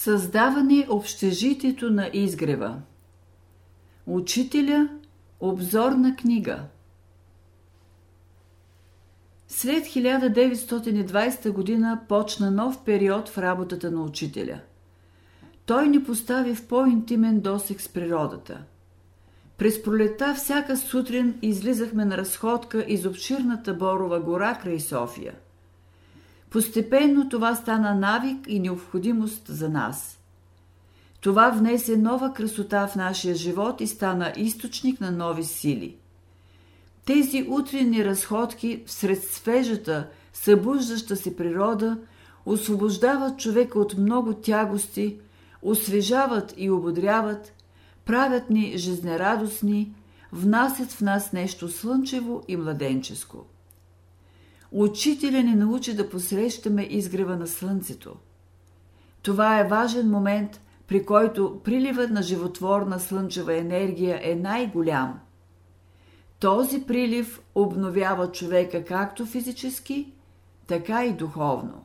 Създаване общежитието на изгрева Учителя Обзорна книга След 1920 година почна нов период в работата на учителя. Той ни постави в по-интимен досек с природата. През пролета всяка сутрин излизахме на разходка из обширната Борова гора край София – Постепенно това стана навик и необходимост за нас. Това внесе нова красота в нашия живот и стана източник на нови сили. Тези утренни разходки всред свежата, събуждаща се природа освобождават човека от много тягости, освежават и ободряват, правят ни жизнерадостни, внасят в нас нещо слънчево и младенческо. Учителя ни научи да посрещаме изгрева на слънцето. Това е важен момент, при който приливът на животворна слънчева енергия е най-голям. Този прилив обновява човека както физически, така и духовно.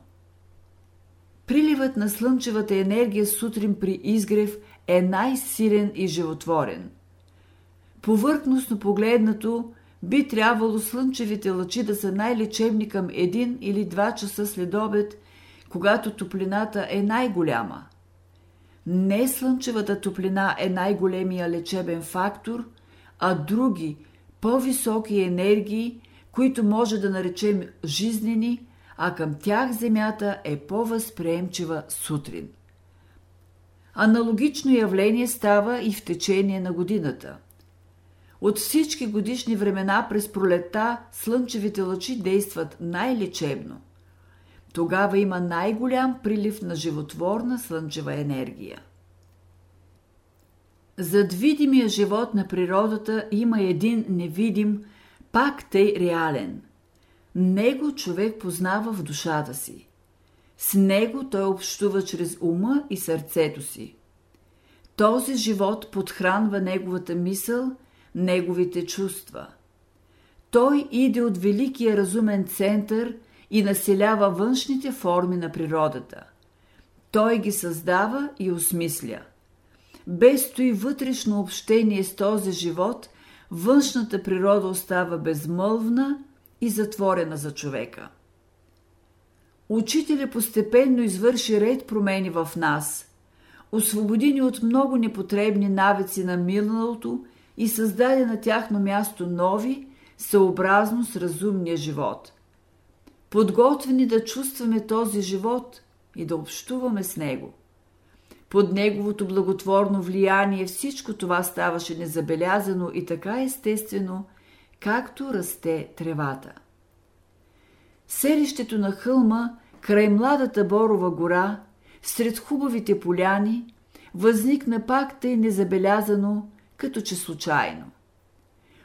Приливът на слънчевата енергия сутрин при изгрев е най-силен и животворен. Повърхностно погледнато, би трябвало слънчевите лъчи да са най-лечебни към един или два часа след обед, когато топлината е най-голяма. Не слънчевата топлина е най-големия лечебен фактор, а други, по-високи енергии, които може да наречем жизнени, а към тях Земята е по-възприемчива сутрин. Аналогично явление става и в течение на годината – от всички годишни времена през пролета слънчевите лъчи действат най-лечебно. Тогава има най-голям прилив на животворна слънчева енергия. Зад видимия живот на природата има един невидим, пак тъй реален. Него човек познава в душата си. С него той общува чрез ума и сърцето си. Този живот подхранва неговата мисъл – неговите чувства. Той иде от великия разумен център и населява външните форми на природата. Той ги създава и осмисля. Без той вътрешно общение с този живот, външната природа остава безмълвна и затворена за човека. Учителя постепенно извърши ред промени в нас, освободи ни от много непотребни навици на миналото и създаде на тяхно място нови, съобразно с разумния живот. Подготвени да чувстваме този живот и да общуваме с него. Под неговото благотворно влияние всичко това ставаше незабелязано и така естествено, както расте тревата. Селището на хълма, край младата Борова гора, сред хубавите поляни, възникна пак тъй незабелязано, като че случайно.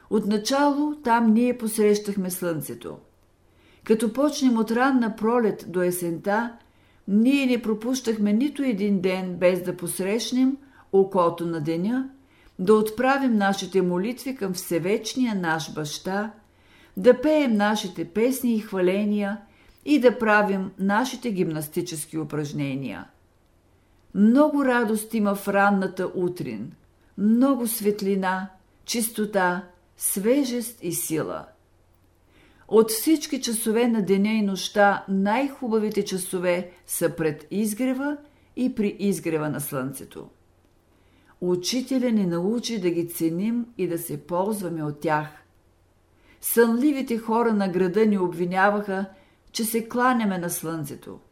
Отначало там ние посрещахме слънцето. Като почнем от ранна пролет до есента, ние не пропущахме нито един ден без да посрещнем окото на деня, да отправим нашите молитви към Всевечния наш баща, да пеем нашите песни и хваления и да правим нашите гимнастически упражнения. Много радост има в ранната утрин – много светлина, чистота, свежест и сила. От всички часове на деня и нощта най-хубавите часове са пред изгрева и при изгрева на слънцето. Учителя ни научи да ги ценим и да се ползваме от тях. Сънливите хора на града ни обвиняваха, че се кланяме на слънцето –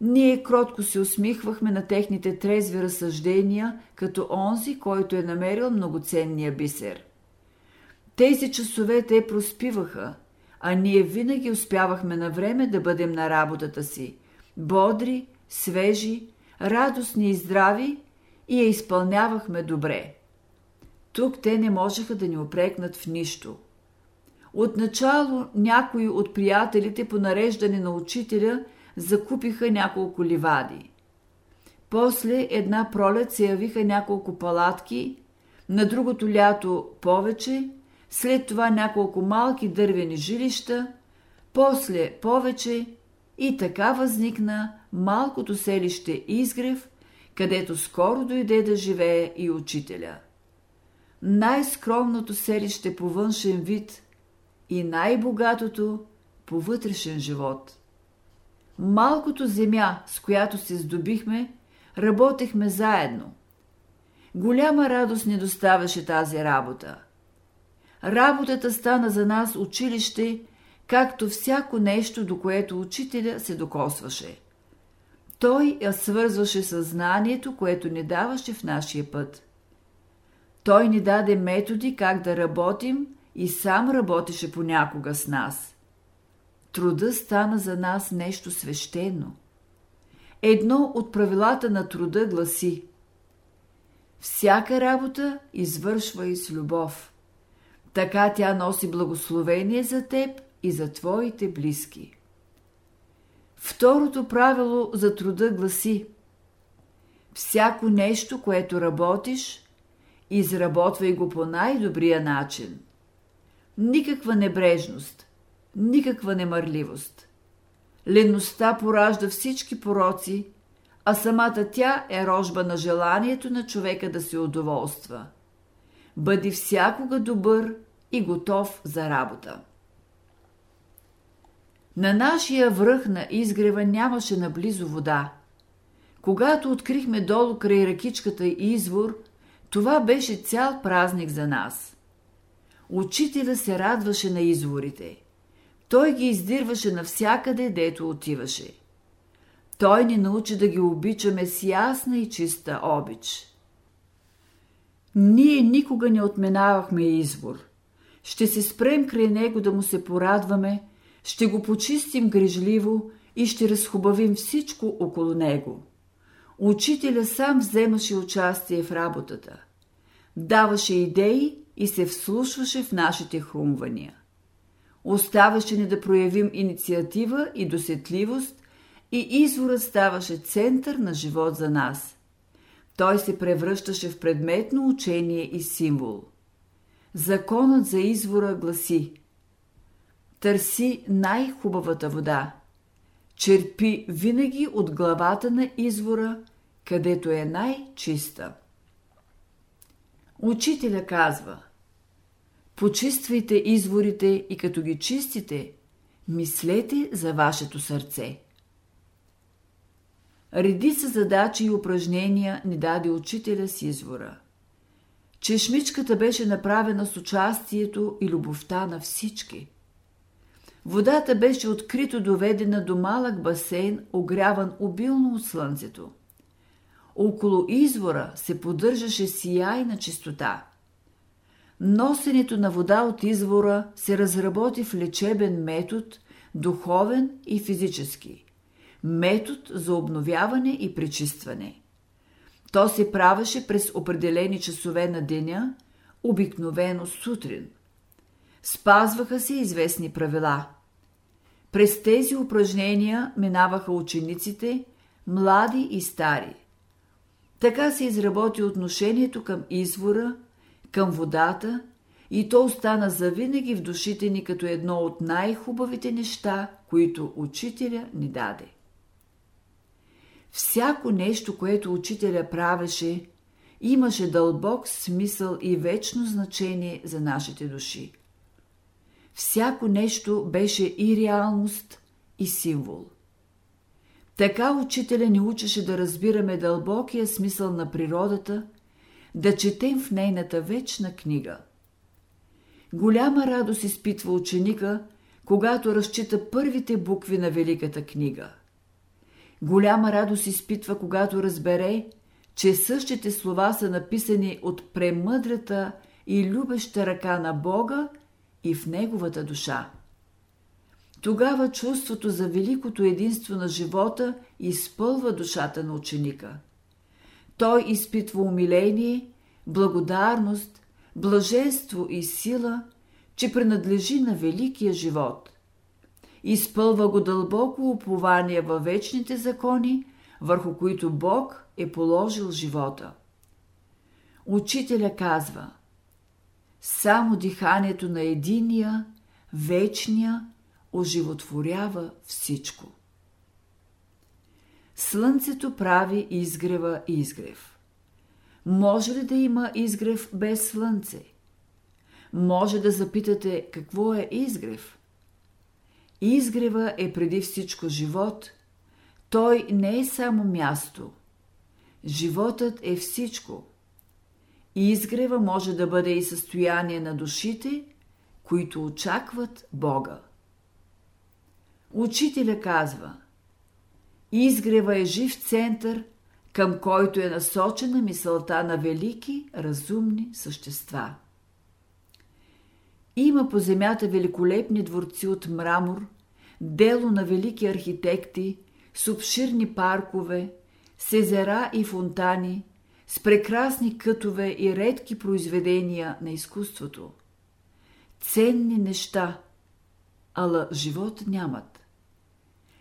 ние кротко се усмихвахме на техните трезви разсъждения, като онзи, който е намерил многоценния бисер. Тези часове те проспиваха, а ние винаги успявахме на време да бъдем на работата си, бодри, свежи, радостни и здрави и я изпълнявахме добре. Тук те не можеха да ни опрекнат в нищо. Отначало някои от приятелите по нареждане на учителя – закупиха няколко ливади. После една пролет се явиха няколко палатки, на другото лято повече, след това няколко малки дървени жилища, после повече и така възникна малкото селище Изгрев, където скоро дойде да живее и учителя. Най-скромното селище по външен вид и най-богатото по вътрешен живот. Малкото земя, с която се здобихме, работехме заедно. Голяма радост ни доставяше тази работа. Работата стана за нас училище, както всяко нещо, до което учителя се докосваше. Той я свързваше със знанието, което ни даваше в нашия път. Той ни даде методи как да работим и сам работеше понякога с нас. Труда стана за нас нещо свещено. Едно от правилата на труда гласи Всяка работа извършва и с любов. Така тя носи благословение за теб и за твоите близки. Второто правило за труда гласи Всяко нещо, което работиш, изработвай го по най-добрия начин. Никаква небрежност, никаква немърливост. Леността поражда всички пороци, а самата тя е рожба на желанието на човека да се удоволства. Бъди всякога добър и готов за работа. На нашия връх на изгрева нямаше наблизо вода. Когато открихме долу край ръкичката извор, това беше цял празник за нас. Учителя се радваше на изворите. Той ги издирваше навсякъде, дето отиваше. Той ни научи да ги обичаме с ясна и чиста обич. Ние никога не отменавахме извор. Ще се спрем край него да му се порадваме – ще го почистим грижливо и ще разхубавим всичко около него. Учителя сам вземаше участие в работата. Даваше идеи и се вслушваше в нашите хрумвания. Оставаше ни да проявим инициатива и досетливост и изворът ставаше център на живот за нас. Той се превръщаше в предметно учение и символ. Законът за извора гласи – Търси най-хубавата вода. Черпи винаги от главата на извора, където е най-чиста. Учителя казва Почиствайте изворите и като ги чистите, мислете за вашето сърце. Редица задачи и упражнения ни даде учителя с извора. Чешмичката беше направена с участието и любовта на всички – Водата беше открито доведена до малък басейн, огряван обилно от слънцето. Около извора се поддържаше сияйна чистота. Носенето на вода от извора се разработи в лечебен метод, духовен и физически. Метод за обновяване и пречистване. То се правеше през определени часове на деня, обикновено сутрин. Спазваха се известни правила – през тези упражнения минаваха учениците, млади и стари. Така се изработи отношението към извора, към водата и то остана завинаги в душите ни като едно от най-хубавите неща, които учителя ни даде. Всяко нещо, което учителя правеше, имаше дълбок смисъл и вечно значение за нашите души. Всяко нещо беше и реалност, и символ. Така учителя ни учеше да разбираме дълбокия смисъл на природата, да четем в нейната вечна книга. Голяма радост изпитва ученика, когато разчита първите букви на Великата книга. Голяма радост изпитва, когато разбере, че същите слова са написани от премъдрата и любеща ръка на Бога и в неговата душа. Тогава чувството за великото единство на живота изпълва душата на ученика. Той изпитва умиление, благодарност, блаженство и сила, че принадлежи на великия живот. Изпълва го дълбоко упование във вечните закони, върху които Бог е положил живота. Учителя казва – само диханието на единия, вечния, оживотворява всичко. Слънцето прави изгрева изгрев. Може ли да има изгрев без слънце? Може да запитате какво е изгрев? Изгрева е преди всичко живот. Той не е само място. Животът е всичко. Изгрева може да бъде и състояние на душите, които очакват Бога. Учителя казва Изгрева е жив център, към който е насочена мисълта на велики, разумни същества. Има по земята великолепни дворци от мрамор, дело на велики архитекти, с обширни паркове, с езера и фонтани, с прекрасни кътове и редки произведения на изкуството. Ценни неща, ала живот нямат.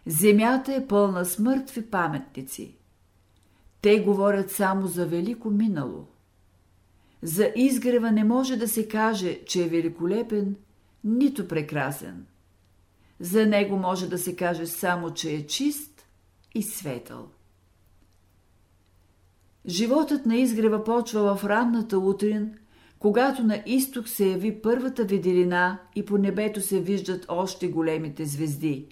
Земята е пълна с мъртви паметници. Те говорят само за велико минало – за изгрева не може да се каже, че е великолепен, нито прекрасен. За него може да се каже само, че е чист и светъл. Животът на изгрева почва в ранната утрин, когато на изток се яви първата виделина и по небето се виждат още големите звезди.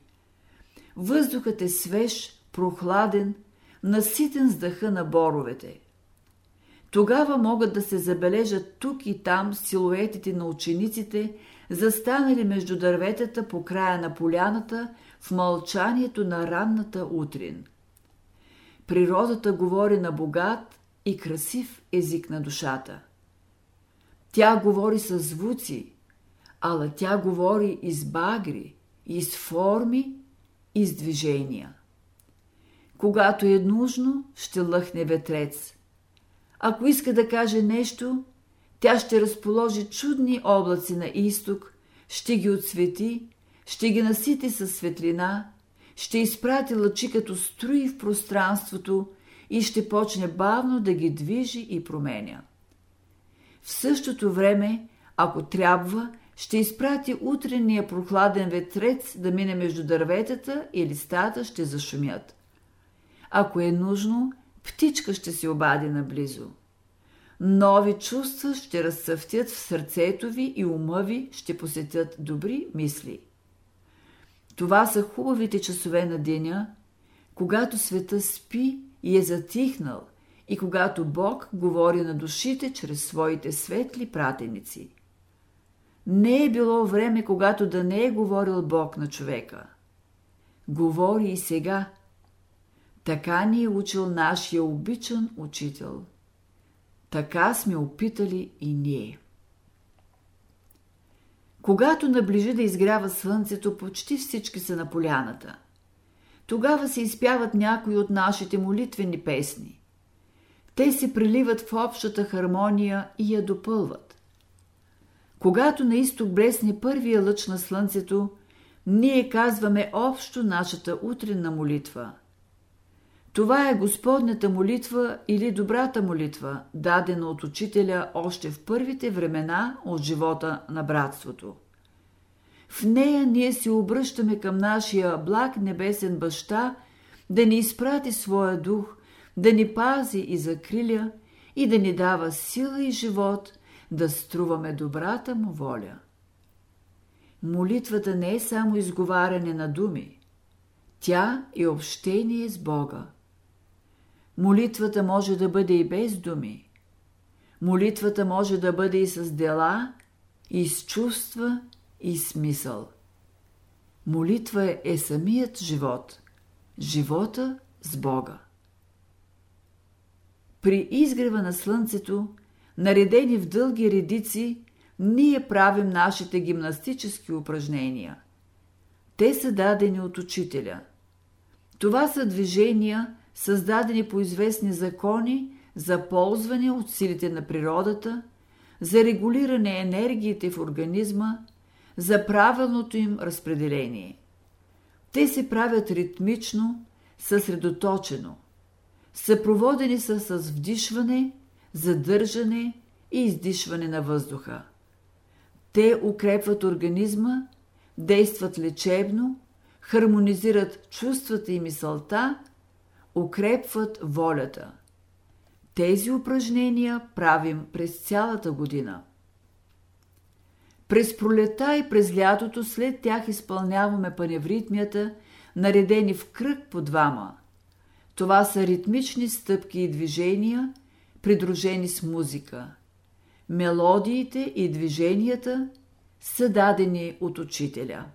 Въздухът е свеж, прохладен, наситен с дъха на боровете. Тогава могат да се забележат тук и там силуетите на учениците, застанали между дърветата по края на поляната в мълчанието на ранната утрин. Природата говори на богат и красив език на душата. Тя говори с звуци, ала тя говори и с багри, и с форми, и с движения. Когато е нужно, ще лъхне ветрец – ако иска да каже нещо, тя ще разположи чудни облаци на изток, ще ги отсвети, ще ги насити със светлина, ще изпрати лъчи като струи в пространството и ще почне бавно да ги движи и променя. В същото време, ако трябва, ще изпрати утрения прохладен ветрец да мине между дърветата и листата ще зашумят. Ако е нужно, птичка ще се обади наблизо. Нови чувства ще разцъфтят в сърцето ви и ума ви ще посетят добри мисли. Това са хубавите часове на деня, когато света спи и е затихнал и когато Бог говори на душите чрез своите светли пратеници. Не е било време, когато да не е говорил Бог на човека. Говори и сега – така ни е учил нашия обичан учител. Така сме опитали и ние. Когато наближи да изгрява слънцето, почти всички са на поляната. Тогава се изпяват някои от нашите молитвени песни. Те се приливат в общата хармония и я допълват. Когато на изток блесне първия лъч на слънцето, ние казваме общо нашата утренна молитва – това е Господната молитва или добрата молитва, дадена от учителя още в първите времена от живота на братството. В нея ние се обръщаме към нашия благ небесен баща да ни изпрати своя дух, да ни пази и закриля и да ни дава сила и живот да струваме добрата му воля. Молитвата не е само изговаряне на думи. Тя е общение с Бога. Молитвата може да бъде и без думи. Молитвата може да бъде и с дела, и с чувства, и смисъл. Молитва е самият живот, живота с Бога. При изгрева на слънцето, наредени в дълги редици, ние правим нашите гимнастически упражнения. Те са дадени от учителя. Това са движения, създадени по известни закони за ползване от силите на природата, за регулиране енергиите в организма, за правилното им разпределение. Те се правят ритмично, съсредоточено. Съпроводени са с вдишване, задържане и издишване на въздуха. Те укрепват организма, действат лечебно, хармонизират чувствата и мисълта – укрепват волята. Тези упражнения правим през цялата година. През пролета и през лятото след тях изпълняваме паневритмията, наредени в кръг по двама. Това са ритмични стъпки и движения, придружени с музика. Мелодиите и движенията са дадени от учителя.